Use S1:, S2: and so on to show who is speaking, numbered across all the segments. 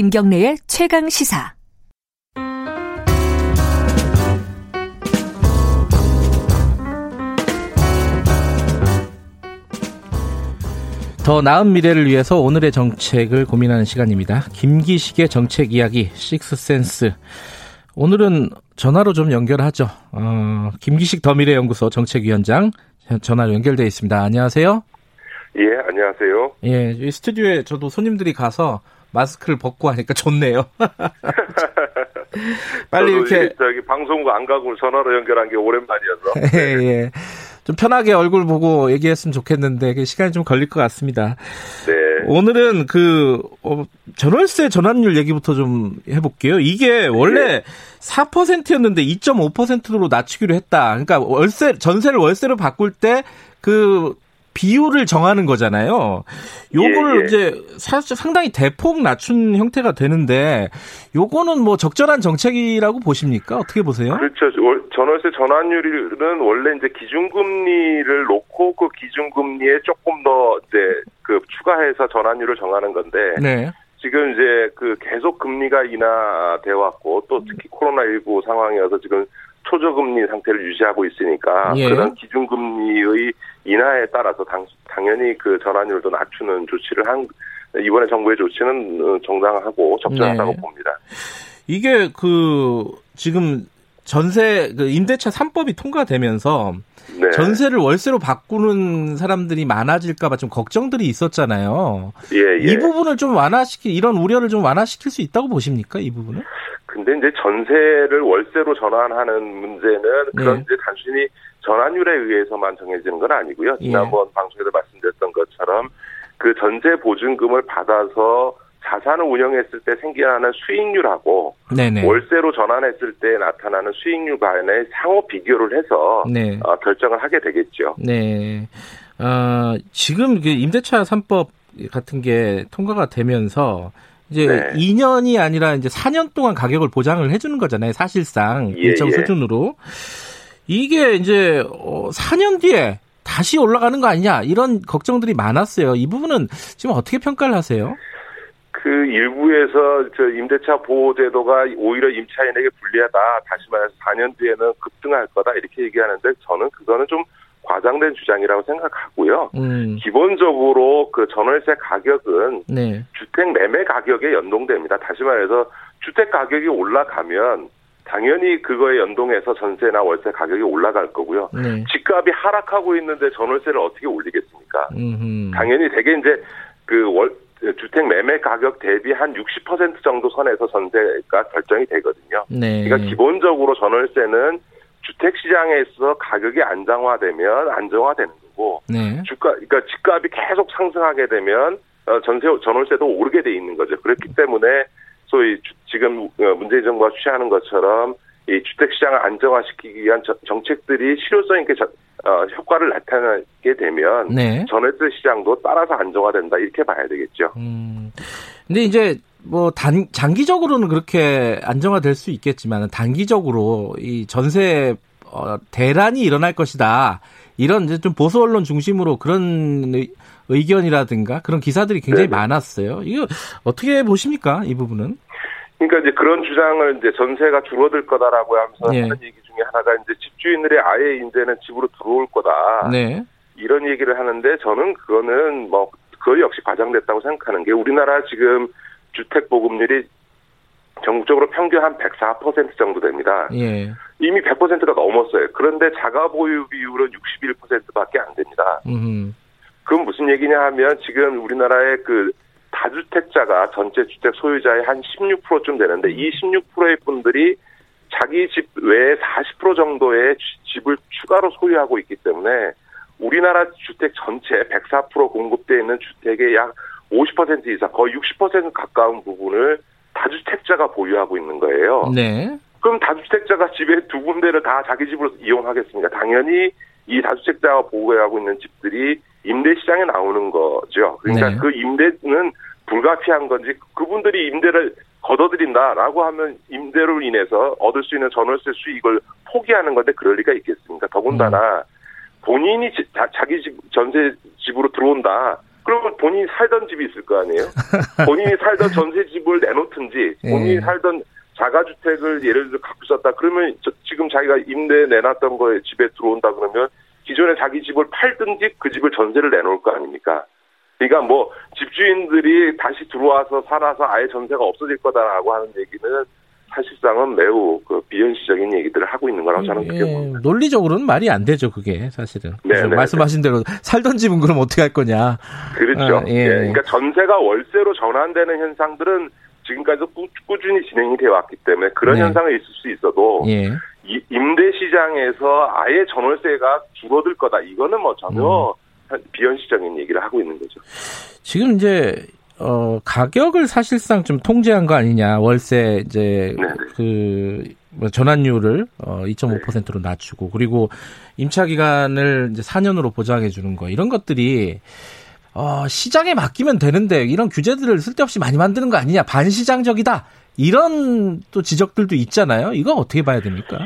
S1: 김경래의 최강 시사.
S2: 더 나은 미래를 위해서 오늘의 정책을 고민하는 시간입니다. 김기식의 정책 이야기 식스센스. 오늘은 전화로 좀 연결하죠. 어, 김기식 더미래연구소 정책위원장 전화로 연결돼 있습니다. 안녕하세요.
S3: 예, 안녕하세요.
S2: 예, 이 스튜디오에 저도 손님들이 가서 마스크를 벗고 하니까 좋네요.
S3: 빨리 이렇게 저기 방송국 안 가고 전화로 연결한 게 오랜만이어서.
S2: 예, 예. 좀 편하게 얼굴 보고 얘기했으면 좋겠는데 시간이 좀 걸릴 것 같습니다.
S3: 네.
S2: 오늘은 그 어, 전월세 전환율 얘기부터 좀 해볼게요. 이게 원래 네. 4%였는데 2.5%로 낮추기로 했다. 그러니까 월세 전세를 월세로 바꿀 때그 비율을 정하는 거잖아요. 요거를 예, 예. 이제 사실 상당히 대폭 낮춘 형태가 되는데 요거는 뭐 적절한 정책이라고 보십니까? 어떻게 보세요?
S3: 그렇죠. 전월세 전환율은 원래 이제 기준금리를 놓고 그 기준금리에 조금 더 이제 그 추가해서 전환율을 정하는 건데 네. 지금 이제 그 계속 금리가 인하돼 왔고 또 특히 코로나 19 상황이어서 지금 초저금리 상태를 유지하고 있으니까 예. 그런 기준금리의 인하에 따라서 당, 당연히 그 전환율도 낮추는 조치를 한 이번에 정부의 조치는 어, 정당하고 적절하다고 네. 봅니다.
S2: 이게 그 지금 전세 그 임대차 3법이 통과되면서 네. 전세를 월세로 바꾸는 사람들이 많아질까봐 좀 걱정들이 있었잖아요. 예, 예. 이 부분을 좀 완화시키 이런 우려를 좀 완화시킬 수 있다고 보십니까? 이 부분은?
S3: 근데 이제 전세를 월세로 전환하는 문제는 그런 네. 이제 단순히 전환율에 의해서만 정해지는 건 아니고요. 예. 지난번 예. 방송에서 말씀드렸던 것처럼 그 전세 보증금을 받아서 자산을 운영했을 때 생겨나는 수익률하고 네네. 월세로 전환했을 때 나타나는 수익률 간의 상호 비교를 해서 네. 어, 결정을 하게 되겠죠.
S2: 네. 어, 지금 그 임대차 3법 같은 게 통과가 되면서 이제 네. 2년이 아니라 이제 4년 동안 가격을 보장을 해주는 거잖아요. 사실상 예, 일정 예. 수준으로 이게 이제 4년 어, 뒤에 다시 올라가는 거 아니냐 이런 걱정들이 많았어요. 이 부분은 지금 어떻게 평가를 하세요?
S3: 그 일부에서 저 임대차 보호 제도가 오히려 임차인에게 불리하다. 다시 말해서 4년 뒤에는 급등할 거다 이렇게 얘기하는데 저는 그거는 좀 과장된 주장이라고 생각하고요. 음. 기본적으로 그 전월세 가격은 네. 주택 매매 가격에 연동됩니다. 다시 말해서 주택 가격이 올라가면 당연히 그거에 연동해서 전세나 월세 가격이 올라갈 거고요. 네. 집값이 하락하고 있는데 전월세를 어떻게 올리겠습니까? 음흠. 당연히 대개 이제 그 월, 주택 매매 가격 대비 한 60% 정도 선에서 전세가 결정이 되거든요. 네. 그러니까 기본적으로 전월세는 주택 시장에서 가격이 안정화되면 안정화되는 거고 네. 주가 그러니까 집값이 계속 상승하게 되면 어, 전세 전월세도 오르게 돼 있는 거죠. 그렇기 때문에 소위 지금 어, 문재인 정부가 취하는 것처럼 이 주택 시장을 안정화시키기 위한 정책들이 실효성 있게 어, 효과를 나타내게 되면 네. 전월세 시장도 따라서 안정화된다 이렇게 봐야 되겠죠. 음.
S2: 근데 이제 뭐 단, 장기적으로는 그렇게 안정화될 수 있겠지만 단기적으로 이 전세 어, 대란이 일어날 것이다. 이런 이제 좀 보수 언론 중심으로 그런 의 견이라든가 그런 기사들이 굉장히 네네. 많았어요. 이거 어떻게 보십니까? 이 부분은?
S3: 그러니까 이제 그런 주장을 이제 전세가 줄어들 거다라고 하면서 네. 하는 얘기 중에 하나가 이제 집주인들이 아예 이제는 집으로 들어올 거다. 네. 이런 얘기를 하는데 저는 그거는 뭐 그거 역시 과장됐다고 생각하는 게 우리나라 지금 주택 보급률이 전국적으로 평균 한 104% 정도 됩니다. 예. 이미 100%가 넘었어요. 그런데 자가 보유 비율은 61%밖에 안 됩니다. 음. 그건 무슨 얘기냐 하면 지금 우리나라의 그 다주택자가 전체 주택 소유자의 한 16%쯤 되는데 이 16%의 분들이 자기 집 외에 40% 정도의 집을 추가로 소유하고 있기 때문에 우리나라 주택 전체 104% 공급되어 있는 주택의 약 50% 이상 거의 60% 가까운 부분을 다주택자가 보유하고 있는 거예요. 네. 그럼 다주택자가 집에 두 군데를 다 자기 집으로 이용하겠습니까? 당연히 이 다주택자가 보유하고 있는 집들이 임대 시장에 나오는 거죠. 그러니까 네. 그 임대는 불가피한 건지 그분들이 임대를 걷어들인다라고 하면 임대로 인해서 얻을 수 있는 전월세 수익을 포기하는 건데 그럴 리가 있겠습니까? 더군다나 음. 본인이 자, 자기 집 전세 집으로 들어온다. 그러면 본인이 살던 집이 있을 거 아니에요? 본인이 살던 전세 집을 내놓든지 예. 본인이 예. 살던 자가주택을 예를 들어 갖고 있었다 그러면 저, 지금 자기가 임대 내놨던 거에 집에 들어온다 그러면 기존에 자기 집을 팔든지 그 집을 전세를 내놓을 거 아닙니까? 그러니까 뭐 집주인들이 다시 들어와서 살아서 아예 전세가 없어질 거다라고 하는 얘기는 사실상은 매우 그 비현실적인 얘기들을 하고 있는 거라고 저는 그렇게 예, 봅니다.
S2: 논리적으로는 말이 안 되죠, 그게 사실은. 네, 네 말씀하신 대로 살던 집은 그럼 어떻게 할 거냐.
S3: 그렇죠. 아, 예. 예. 그러니까 전세가 월세로 전환되는 현상들은 지금까지도 꾸, 준히 진행이 되어 왔기 때문에 그런 네. 현상이 있을 수 있어도 예. 이, 임대 시장에서 아예 전월세가 줄어들 거다. 이거는 뭐 전혀 음. 비현실적인 얘기를 하고 있는 거죠.
S2: 지금 이제 어, 가격을 사실상 좀 통제한 거 아니냐. 월세 이제 네네. 그뭐 전환율을 어 2.5%로 낮추고 그리고 임차 기간을 이제 4년으로 보장해 주는 거 이런 것들이 어 시장에 맡기면 되는데 이런 규제들을 쓸데없이 많이 만드는 거 아니냐. 반시장적이다. 이런 또 지적들도 있잖아요. 이거 어떻게 봐야 됩니까?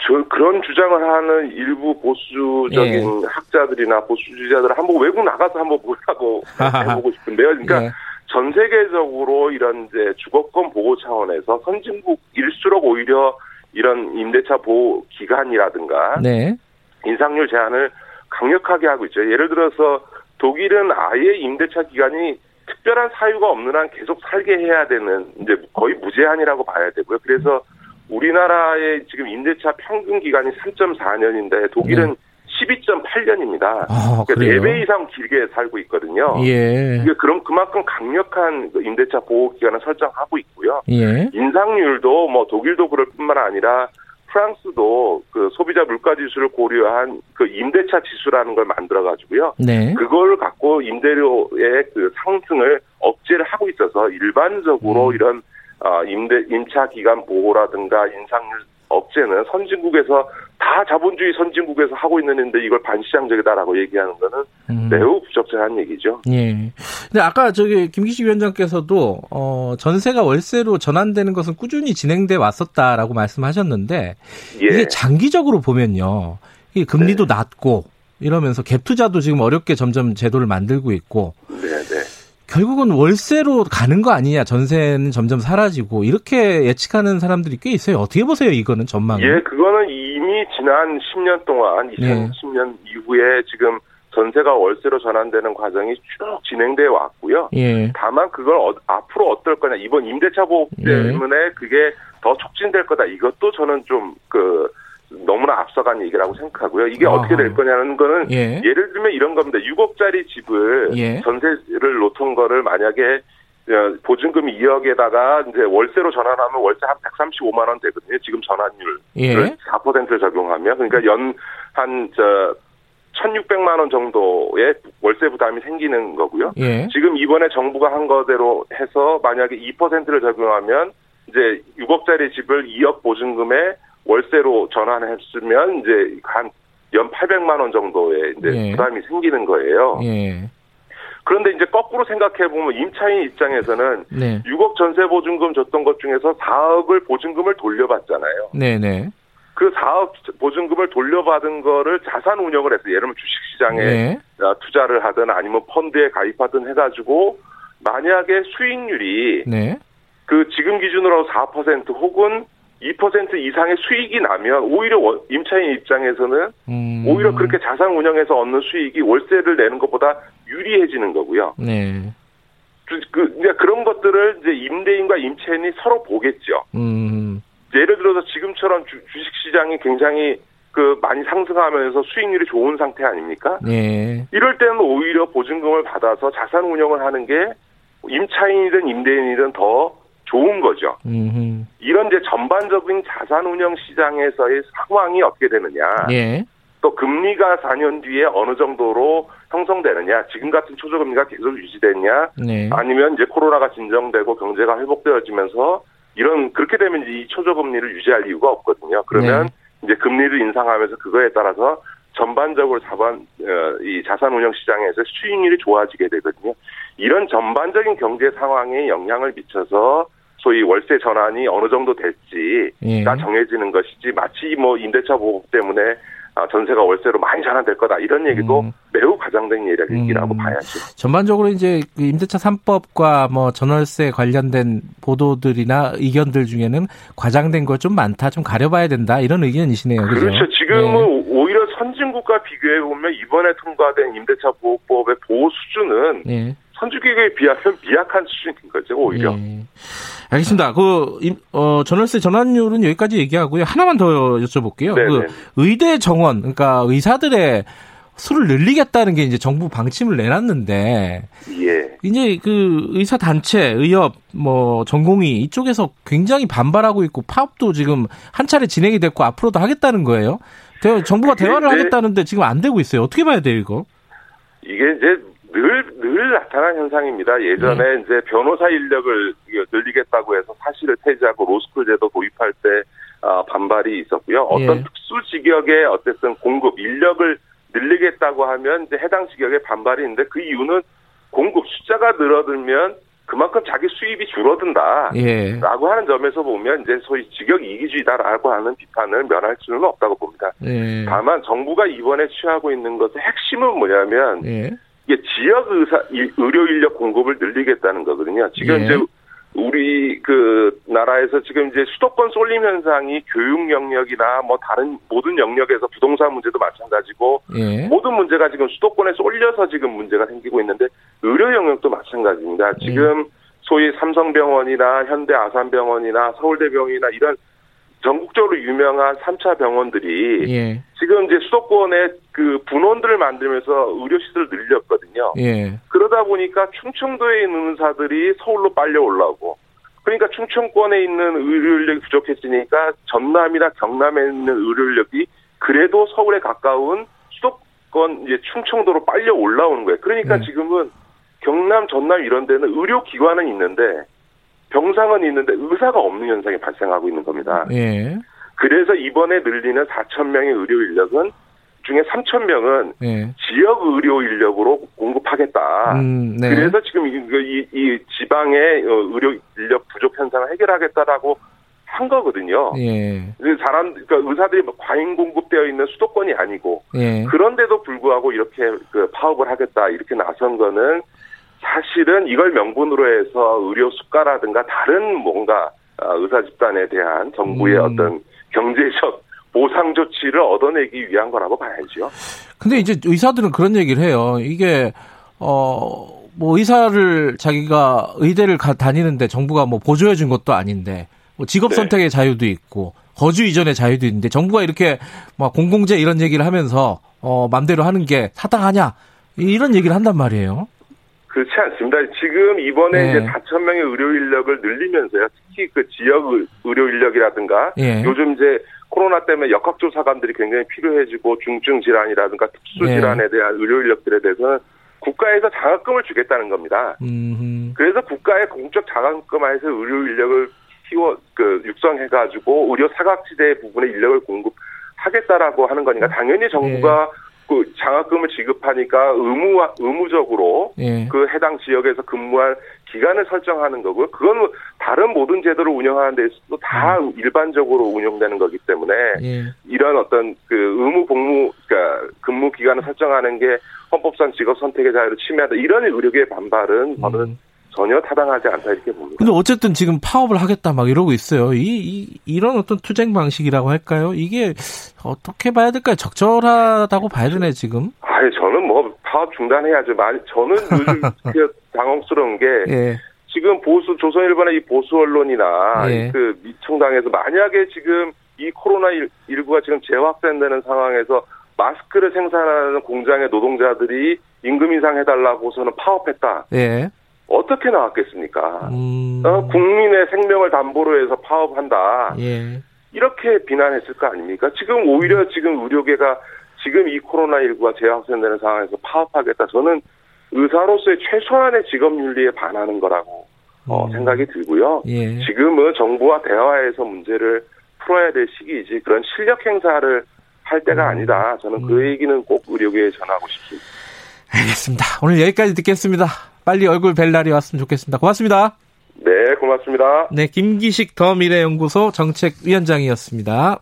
S3: 저 그런 주장을 하는 일부 보수적인 예. 학자들이나 보수주의자들 한번 외국 나가서 한번 보라고 해보고 싶은데요. 그러니까 예. 전 세계적으로 이런 이제 주거권 보호 차원에서 선진국일수록 오히려 이런 임대차 보호 기간이라든가 네. 인상률 제한을 강력하게 하고 있죠. 예를 들어서 독일은 아예 임대차 기간이 특별한 사유가 없는 한 계속 살게 해야 되는 이제 거의 무제한이라고 봐야 되고요. 그래서 우리나라의 지금 임대차 평균 기간이 3.4년인데 독일은 네. 12.8년입니다. 아, 그러니까 4배 이상 길게 살고 있거든요. 예. 이게 그럼 그만큼 강력한 그 임대차 보호 기간을 설정하고 있고요. 예. 인상률도 뭐 독일도 그럴 뿐만 아니라 프랑스도 그 소비자 물가 지수를 고려한 그 임대차 지수라는 걸 만들어 가지고요. 네. 그걸 갖고 임대료의 그 상승을 억제를 하고 있어서 일반적으로 음. 이런 어, 임대 임차 기간 보호라든가 인상률 업체는 선진국에서 다 자본주의 선진국에서 하고 있는데 이걸 반시장적이다라고 얘기하는 거는 음. 매우 부적절한 얘기죠.
S2: 예. 근데 아까 저기 김기식 위원장께서도 어 전세가 월세로 전환되는 것은 꾸준히 진행돼 왔었다라고 말씀하셨는데 예. 이게 장기적으로 보면요. 이 금리도 네. 낮고 이러면서 갭 투자도 지금 어렵게 점점 제도를 만들고 있고 네, 네. 결국은 월세로 가는 거 아니냐 전세는 점점 사라지고 이렇게 예측하는 사람들이 꽤 있어요. 어떻게 보세요 이거는 전망?
S3: 예, 그거는 이미 지난 10년 동안 2010년 예. 이후에 지금 전세가 월세로 전환되는 과정이 쭉 진행되어 왔고요. 예. 다만 그걸 어, 앞으로 어떨 거냐 이번 임대차 보호 예. 때문에 예. 그게 더 촉진될 거다. 이것도 저는 좀그 너무나 앞서간 얘기라고 생각하고요. 이게 아 어떻게 될 거냐는 거는 예. 를 들면 이런 겁니다. 6억짜리 집을 예. 전세를 놓던 거를 만약에 어, 보증금 2억에다가 이제 월세로 전환하면 월세 한 135만 원 되거든요. 지금 전환율 예. 4%를 적용하면 그러니까 연 한저 1,600만 원 정도의 월세 부담이 생기는 거고요. 예. 지금 이번에 정부가 한 거대로 해서 만약에 2%를 적용하면 이제 6억짜리 집을 2억 보증금에 월세로 전환했으면 이제 한연 800만 원 정도의 이제 예. 부담이 생기는 거예요. 예. 그런데 이제 거꾸로 생각해 보면 임차인 입장에서는 네. 6억 전세 보증금 줬던 것 중에서 4억을 보증금을 돌려받잖아요. 네네. 네. 그 4억 보증금을 돌려받은 거를 자산 운영을 해서 예를 들면 주식시장에 네. 투자를 하든 아니면 펀드에 가입하든 해가지고 만약에 수익률이 네. 그 지금 기준으로 4% 혹은 2% 이상의 수익이 나면 오히려 임차인 입장에서는 음. 오히려 그렇게 자산 운영해서 얻는 수익이 월세를 내는 것보다 유리해지는 거고요. 네. 그, 그러니까 그런 것들을 이제 임대인과 임차인이 서로 보겠죠. 음. 예를 들어서 지금처럼 주, 식 시장이 굉장히 그 많이 상승하면서 수익률이 좋은 상태 아닙니까? 네. 이럴 때는 오히려 보증금을 받아서 자산 운영을 하는 게 임차인이든 임대인이든 더 좋은 거죠. 음흠. 이런 이제 전반적인 자산 운영 시장에서의 상황이 어떻게 되느냐. 예. 또 금리가 4년 뒤에 어느 정도로 형성되느냐, 지금 같은 초저금리가 계속 유지되냐, 네. 아니면 이제 코로나가 진정되고 경제가 회복되어지면서 이런 그렇게 되면 이 초저금리를 유지할 이유가 없거든요. 그러면 네. 이제 금리를 인상하면서 그거에 따라서 전반적으로 자반 어, 이 자산 운영 시장에서 수익률이 좋아지게 되거든요. 이런 전반적인 경제 상황에 영향을 미쳐서 소위 월세 전환이 어느 정도 될지가 예. 정해지는 것이지 마치 뭐 임대차 보호 때문에 아, 전세가 월세로 많이 전환될 거다 이런 얘기도 음. 매우 과장된 얘기라고 음. 봐야죠.
S2: 전반적으로 이제 그 임대차 3법과 뭐 전월세 관련된 보도들이나 의견들 중에는 과장된 거 좀 많다, 좀 가려봐야 된다 이런 의견이시네요. 그렇죠.
S3: 그렇죠. 지금은 네. 오히려 선진국과 비교해 보면 이번에 통과된 임대차 보호법의 보호 수준은 네. 선주기에 비하면 미약한 수준인 거죠, 오히려. 예.
S2: 알겠습니다. 그, 어, 전월세 전환율은 여기까지 얘기하고요. 하나만 더 여쭤볼게요. 네네. 그 의대 정원, 그러니까 의사들의 수를 늘리겠다는 게 이제 정부 방침을 내놨는데. 예. 이제 그 의사 단체, 의협, 뭐, 전공의 이쪽에서 굉장히 반발하고 있고 파업도 지금 한 차례 진행이 됐고 앞으로도 하겠다는 거예요. 정부가 대화를 하겠다는데 지금 안 되고 있어요. 어떻게 봐야 돼요, 이거?
S3: 이게 이제 늘, 늘 나타난 현상입니다. 예전에 네. 이제 변호사 인력을 늘리겠다고 해서 사실을 폐지하고 로스쿨 제도 도입할 때 어, 반발이 있었고요. 어떤 예. 특수 직역의 어쨌든 공급 인력을 늘리겠다고 하면 이제 해당 직역에 반발이 있는데 그 이유는 공급 숫자가 늘어들면 그만큼 자기 수입이 줄어든다. 예. 라고 하는 점에서 보면 이제 소위 직역 이기주의다라고 하는 비판을 면할 수는 없다고 봅니다. 예. 다만 정부가 이번에 취하고 있는 것의 핵심은 뭐냐면 예. 이게 지역 의사 의료 인력 공급을 늘리겠다는 거거든요. 지금 예. 이제 우리 그 나라에서 지금 이제 수도권 쏠림 현상이 교육 영역이나 뭐 다른 모든 영역에서 부동산 문제도 마찬가지고 예. 모든 문제가 지금 수도권에 쏠려서 지금 문제가 생기고 있는데 의료 영역도 마찬가지입니다. 지금 예. 소위 삼성병원이나 현대 아산병원이나 서울대병원이나 이런 전국적으로 유명한 3차 병원들이 예. 지금 이제 수도권에 그 분원들을 만들면서 의료시설을 늘렸거든요. 예. 그러다 보니까 충청도에 있는 의사들이 서울로 빨려 올라오고 그러니까 충청권에 있는 의료 인력이 부족해지니까 전남이나 경남에 있는 의료 인력이 그래도 서울에 가까운 수도권 이제 충청도로 빨려 올라오는 거예요. 그러니까 예. 지금은 경남, 전남 이런 데는 의료 기관은 있는데 병상은 있는데 의사가 없는 현상이 발생하고 있는 겁니다. 예. 그래서 이번에 늘리는 4천 명의 의료 인력은 중에 3천 명은 예. 지역 의료 인력으로 공급하겠다. 음, 네. 그래서 지금 이, 이, 이, 지방의 어, 의료 인력 부족 현상을 해결하겠다라고 한 거거든요. 예. 사람, 그러니까 의사들이 뭐 과잉 공급되어 있는 수도권이 아니고 예. 그런데도 불구하고 이렇게 그 파업을 하겠다 이렇게 나선 거는 사실은 이걸 명분으로 해서 의료 수가라든가 다른 뭔가 어, 의사 집단에 대한 정부의 음. 어떤 경제적 보상 조치를 얻어내기 위한 거라고 봐야죠.
S2: 근데 이제 의사들은 그런 얘기를 해요. 이게 어 뭐 의사를 자기가 의대를 가, 다니는데 정부가 뭐 보조해 준 것도 아닌데 뭐 직업 네. 선택의 네. 자유도 있고 거주 이전의 자유도 있는데 정부가 이렇게 막 공공재 이런 얘기를 하면서 어 맘대로 하는 게 타당하냐 이런 얘기를 한단 말이에요.
S3: 그렇지 않습니다. 지금 이번에 네. 이제 4천 명의 의료 인력을 늘리면서요. 특히 그 지역 의료 인력이라든가 네. 요즘 이제 코로나 때문에 역학조사관들이 굉장히 필요해지고 중증 질환이라든가 특수 네. 질환에 대한 의료 인력들에 대해서는 국가에서 장학금을 주겠다는 겁니다. 음흠. 그래서 국가의 공적 장학금에서 의료 인력을 키워 그 육성해 가지고 의료 사각지대 부분의 인력을 공급하겠다라고 하는 거니까 당연히 정부가 네. 그 장학금을 지급하니까 의무 의무적으로 예. 그 해당 지역에서 근무할 기간을 설정하는 거고요. 그건 다른 모든 제도를 운영하는 데 있어도 다 음. 일반적으로 운영되는 거기 때문에 예. 이런 어떤 그 의무 복무 그러니까 근무 기간을 설정하는 게 헌법상 직업 선택의 자유를 침해하다 이런 의료계의 반발은 저는 음. 전혀 타당하지 않다 이렇게 봅니다.
S2: 근데 어쨌든 지금 파업을 하겠다 막 이러고 있어요. 이, 이 이런 어떤 투쟁 방식이라고 할까요? 이게 어떻게 봐야 될까요? 적절하다고 봐야 되네 지금.
S3: 아니 저는 뭐 파업 중단해야죠. 많이 저는 요즘 당혹스러운 게 예. 지금 보수 조선일보나 이 보수 언론이나 예. 그 미청당에서 만약에 지금 이 코로나 19가 지금 재확산되는 상황에서 마스크를 생산하는 공장의 노동자들이 임금 인상 해달라고서는 파업했다. 예. 어떻게 나왔겠습니까? 음... 어, 국민의 생명을 담보로 해서 파업한다. 예. 이렇게 비난했을 거 아닙니까? 지금 오히려 지금 의료계가 지금 이 코로나19가 재확산되는 상황에서 파업하겠다. 저는 의사로서의 최소한의 직업 윤리에 반하는 거라고 어, 음. 생각이 들고요. 예. 지금은 정부와 대화해서 문제를 풀어야 될 시기이지 그런 실력 행사를 할 때가 음. 아니다. 저는 그 음. 얘기는 꼭 의료계에 전하고 싶습니다.
S2: 알겠습니다. 오늘 여기까지 듣겠습니다. 빨리 얼굴 뵐 날이 왔으면 좋겠습니다. 고맙습니다.
S3: 네, 고맙습니다.
S2: 네, 김기식 더 미래연구소 정책위원장이었습니다.